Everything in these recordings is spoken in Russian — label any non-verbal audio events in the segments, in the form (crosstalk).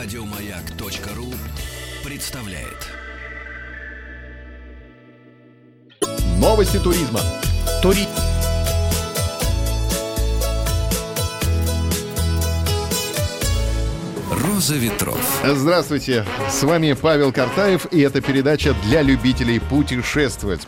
Радиомаяк.ру представляет. Новости туризма. Тури... Роза ветров. Здравствуйте, с вами Павел Картаев, и это передача для любителей путешествовать.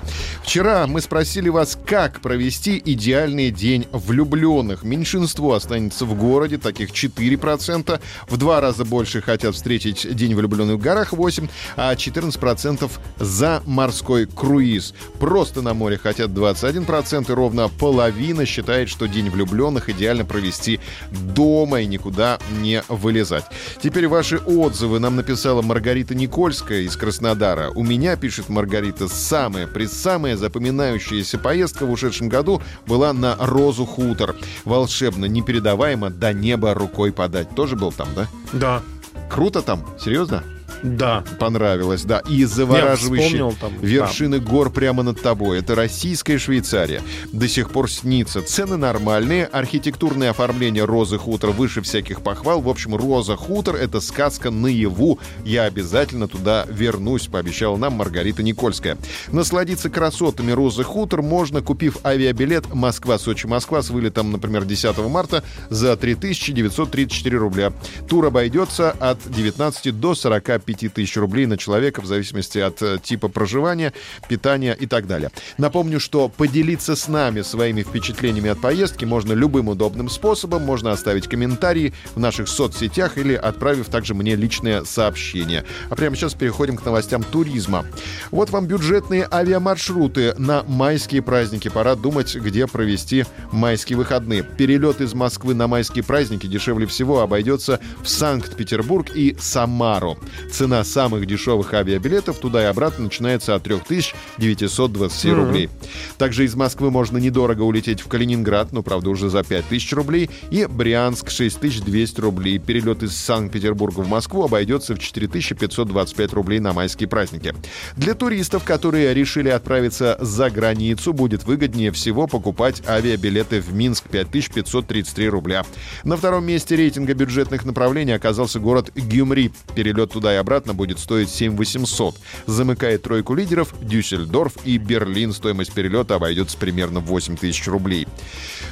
Вчера мы спросили вас, как провести идеальный день влюбленных. Меньшинство останется в городе, таких 4%. В два раза больше хотят встретить День влюбленных в горах, 8%, а 14% за морской круиз. Просто на море хотят 21%, и ровно половина считает, что День влюбленных идеально провести дома и никуда не вылезать. Теперь ваши отзывы нам написала Маргарита Никольская из Краснодара. У меня, пишет Маргарита, самая, предсамая запоминающаяся поездка в ушедшем году была на Розу Хутор. Волшебно, непередаваемо, до неба рукой подать. Тоже был там, да? Да. Круто там? Серьезно? Да. Понравилось, да. И завораживающие вспомнил там, вершины гор прямо над тобой. Это российская Швейцария. До сих пор снится. Цены нормальные. Архитектурное оформление Розы Хутор выше всяких похвал. В общем, Роза Хутор — это сказка наяву. Я обязательно туда вернусь, пообещала нам Маргарита Никольская. Насладиться красотами Розы Хутор можно, купив авиабилет Москва-Сочи-Москва с вылетом, например, 10 марта за 3934 рубля. Тур обойдется от 19 до 45 тысяч рублей на человека в зависимости от э, типа проживания, питания и так далее. Напомню, что поделиться с нами своими впечатлениями от поездки можно любым удобным способом. Можно оставить комментарии в наших соцсетях или отправив также мне личное сообщение. А прямо сейчас переходим к новостям туризма. Вот вам бюджетные авиамаршруты на майские праздники. Пора думать, где провести майские выходные. Перелет из Москвы на майские праздники дешевле всего обойдется в Санкт-Петербург и Самару. Цена самых дешевых авиабилетов туда и обратно начинается от 3920 mm-hmm. рублей. Также из Москвы можно недорого улететь в Калининград, ну, правда, уже за 5000 рублей, и Брянск 6200 рублей. Перелет из Санкт-Петербурга в Москву обойдется в 4525 рублей на майские праздники. Для туристов, которые решили отправиться за границу, будет выгоднее всего покупать авиабилеты в Минск 5533 рубля. На втором месте рейтинга бюджетных направлений оказался город Гюмри. Перелет туда и обратно будет стоить 7 800. Замыкает тройку лидеров Дюссельдорф и Берлин. Стоимость перелета обойдется примерно в 8 тысяч рублей.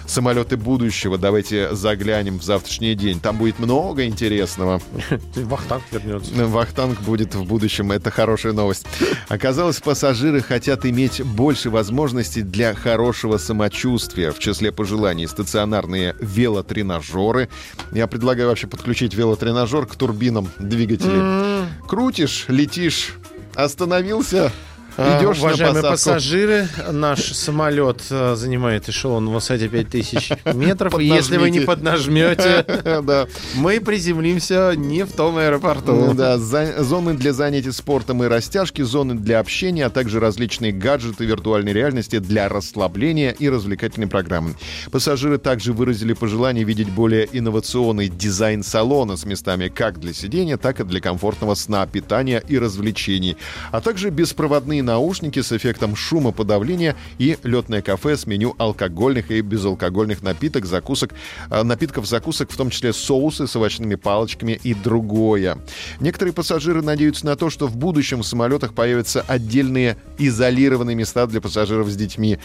Самолеты будущего. Давайте заглянем в завтрашний день. Там будет много интересного. (laughs) Вахтанг вернется. Вахтанг будет в будущем. Это хорошая новость. Оказалось, пассажиры хотят иметь больше возможностей для хорошего самочувствия. В числе пожеланий стационарные велотренажеры. Я предлагаю вообще подключить велотренажер к турбинам двигателей. Крутишь, летишь, остановился, Идешь Уважаемые на пассажиры, наш самолет э, занимает эшелон в высоте 5000 метров. И (laughs) если вы не поднажмете, (laughs) мы приземлимся не в том аэропорту. Да, зоны для занятий спортом и растяжки, зоны для общения, а также различные гаджеты виртуальной реальности для расслабления и развлекательной программы. Пассажиры также выразили пожелание видеть более инновационный дизайн салона с местами как для сидения, так и для комфортного сна, питания и развлечений, а также беспроводные наушники с эффектом шумоподавления и летное кафе с меню алкогольных и безалкогольных напиток, закусок, э, напитков, закусок, в том числе соусы с овощными палочками и другое. Некоторые пассажиры надеются на то, что в будущем в самолетах появятся отдельные изолированные места для пассажиров с детьми.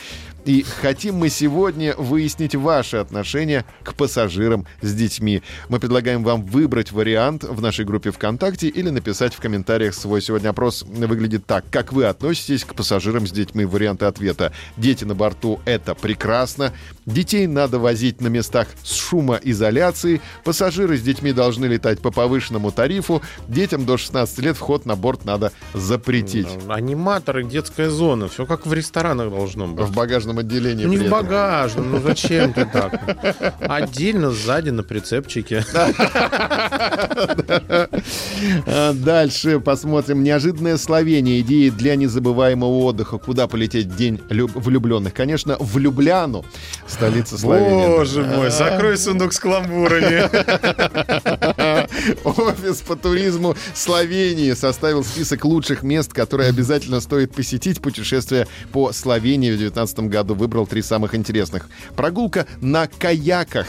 И хотим мы сегодня выяснить ваши отношения к пассажирам с детьми. Мы предлагаем вам выбрать вариант в нашей группе ВКонтакте или написать в комментариях свой сегодня опрос. Выглядит так. Как вы относитесь к пассажирам с детьми? Варианты ответа. Дети на борту — это прекрасно. Детей надо возить на местах с шумоизоляцией. Пассажиры с детьми должны летать по повышенному тарифу. Детям до 16 лет вход на борт надо запретить. Аниматоры, детская зона. Все как в ресторанах должно быть. В багажном отделении. Не в багажном, ну зачем ты так? Отдельно сзади на прицепчике. (laughs) Дальше посмотрим. Неожиданное словение. Идеи для незабываемого отдыха. Куда полететь в день влюбленных? Конечно, в Любляну, столица Словении. Боже мой, закрой сундук с каламбурами. (laughs) Офис по туризму Словении составил список лучших мест, которые обязательно стоит посетить. Путешествие по Словении в 2019 году выбрал три самых интересных. Прогулка на каяках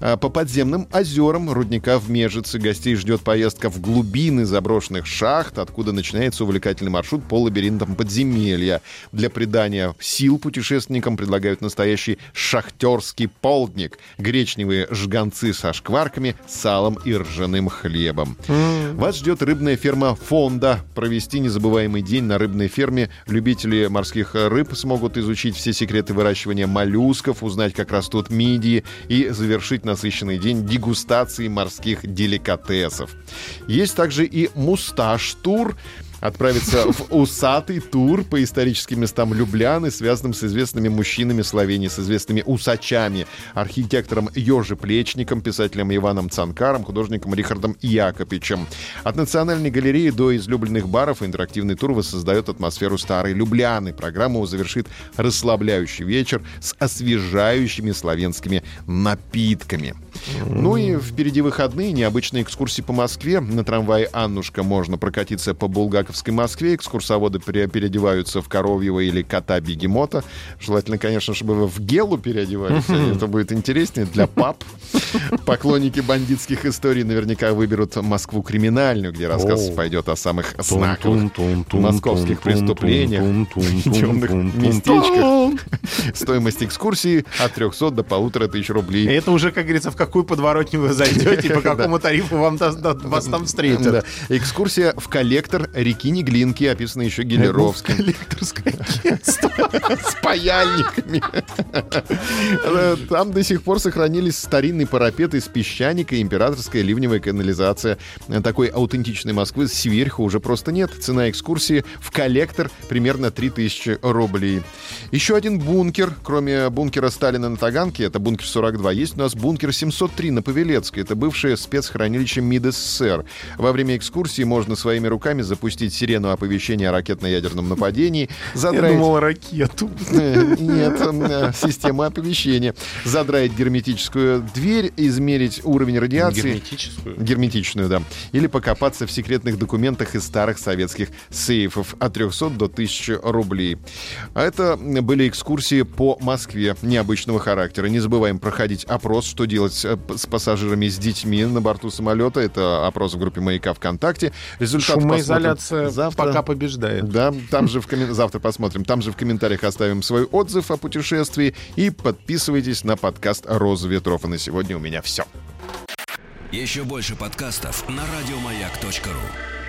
а, по подземным озерам рудника в Межице. Гостей ждет поездка в глубины заброшенных шахт, откуда начинается увлекательный маршрут по лабиринтам подземелья. Для придания сил путешественникам предлагают настоящий шахтерский полдник. Гречневые жганцы со шкварками, салом и ржаным хлебом. Mm. Вас ждет рыбная ферма «Фонда». Провести незабываемый день на рыбной ферме. Любители морских рыб смогут изучить все секреты выращивания моллюсков, узнать, как растут мидии и завершить насыщенный день дегустацией морских деликатесов. Есть также и мусташ-тур — отправиться в усатый тур по историческим местам Любляны, связанным с известными мужчинами Словении, с известными усачами, архитектором Ёжи Плечником, писателем Иваном Цанкаром, художником Рихардом Якопичем. От Национальной галереи до излюбленных баров интерактивный тур воссоздает атмосферу старой Любляны. Программу завершит расслабляющий вечер с освежающими славянскими напитками. Ну и впереди выходные, необычные экскурсии по Москве. На трамвае «Аннушка» можно прокатиться по Булгаковской Москве. Экскурсоводы переодеваются в коровьего или кота-бегемота. Желательно, конечно, чтобы вы в гелу переодевались. (laughs) Это будет интереснее для пап. Поклонники бандитских историй наверняка выберут Москву криминальную, где рассказ пойдет о самых знаковых московских преступлениях, (laughs) темных местечках. Стоимость экскурсии от 300 до полутора тысяч рублей. Это уже, как говорится, в какую подворотню вы зайдете, по (laughs) какому тарифу вам вас там встретят. Экскурсия в коллектор реки Неглинки, описана еще Гелеровским. Коллекторское. (laughs) С паяльниками. Там до сих пор сохранились старинный парапет из песчаника и императорская ливневая канализация. Такой аутентичной Москвы сверху уже просто нет. Цена экскурсии в коллектор примерно 3000 рублей. Еще один бункер, кроме бункера Сталина на Таганке, это бункер 42, есть у нас бункер 7 703 на Павелецкой. Это бывшее спецхранилище МИД СССР. Во время экскурсии можно своими руками запустить сирену оповещения о ракетно-ядерном нападении. Задраить... Я думал, ракету. Э, нет, э, система оповещения. Задраить герметическую дверь, измерить уровень радиации. Герметическую? Герметичную, да. Или покопаться в секретных документах из старых советских сейфов от 300 до 1000 рублей. А это были экскурсии по Москве необычного характера. Не забываем проходить опрос, что делать с, с пассажирами, с детьми на борту самолета. Это опрос в группе «Маяка ВКонтакте». Результат Шумоизоляция завтра. пока побеждает. Да, там же в ком... завтра посмотрим. Там же в комментариях оставим свой отзыв о путешествии и подписывайтесь на подкаст «Роза ветров». И на сегодня у меня все. Еще больше подкастов на радиомаяк.ру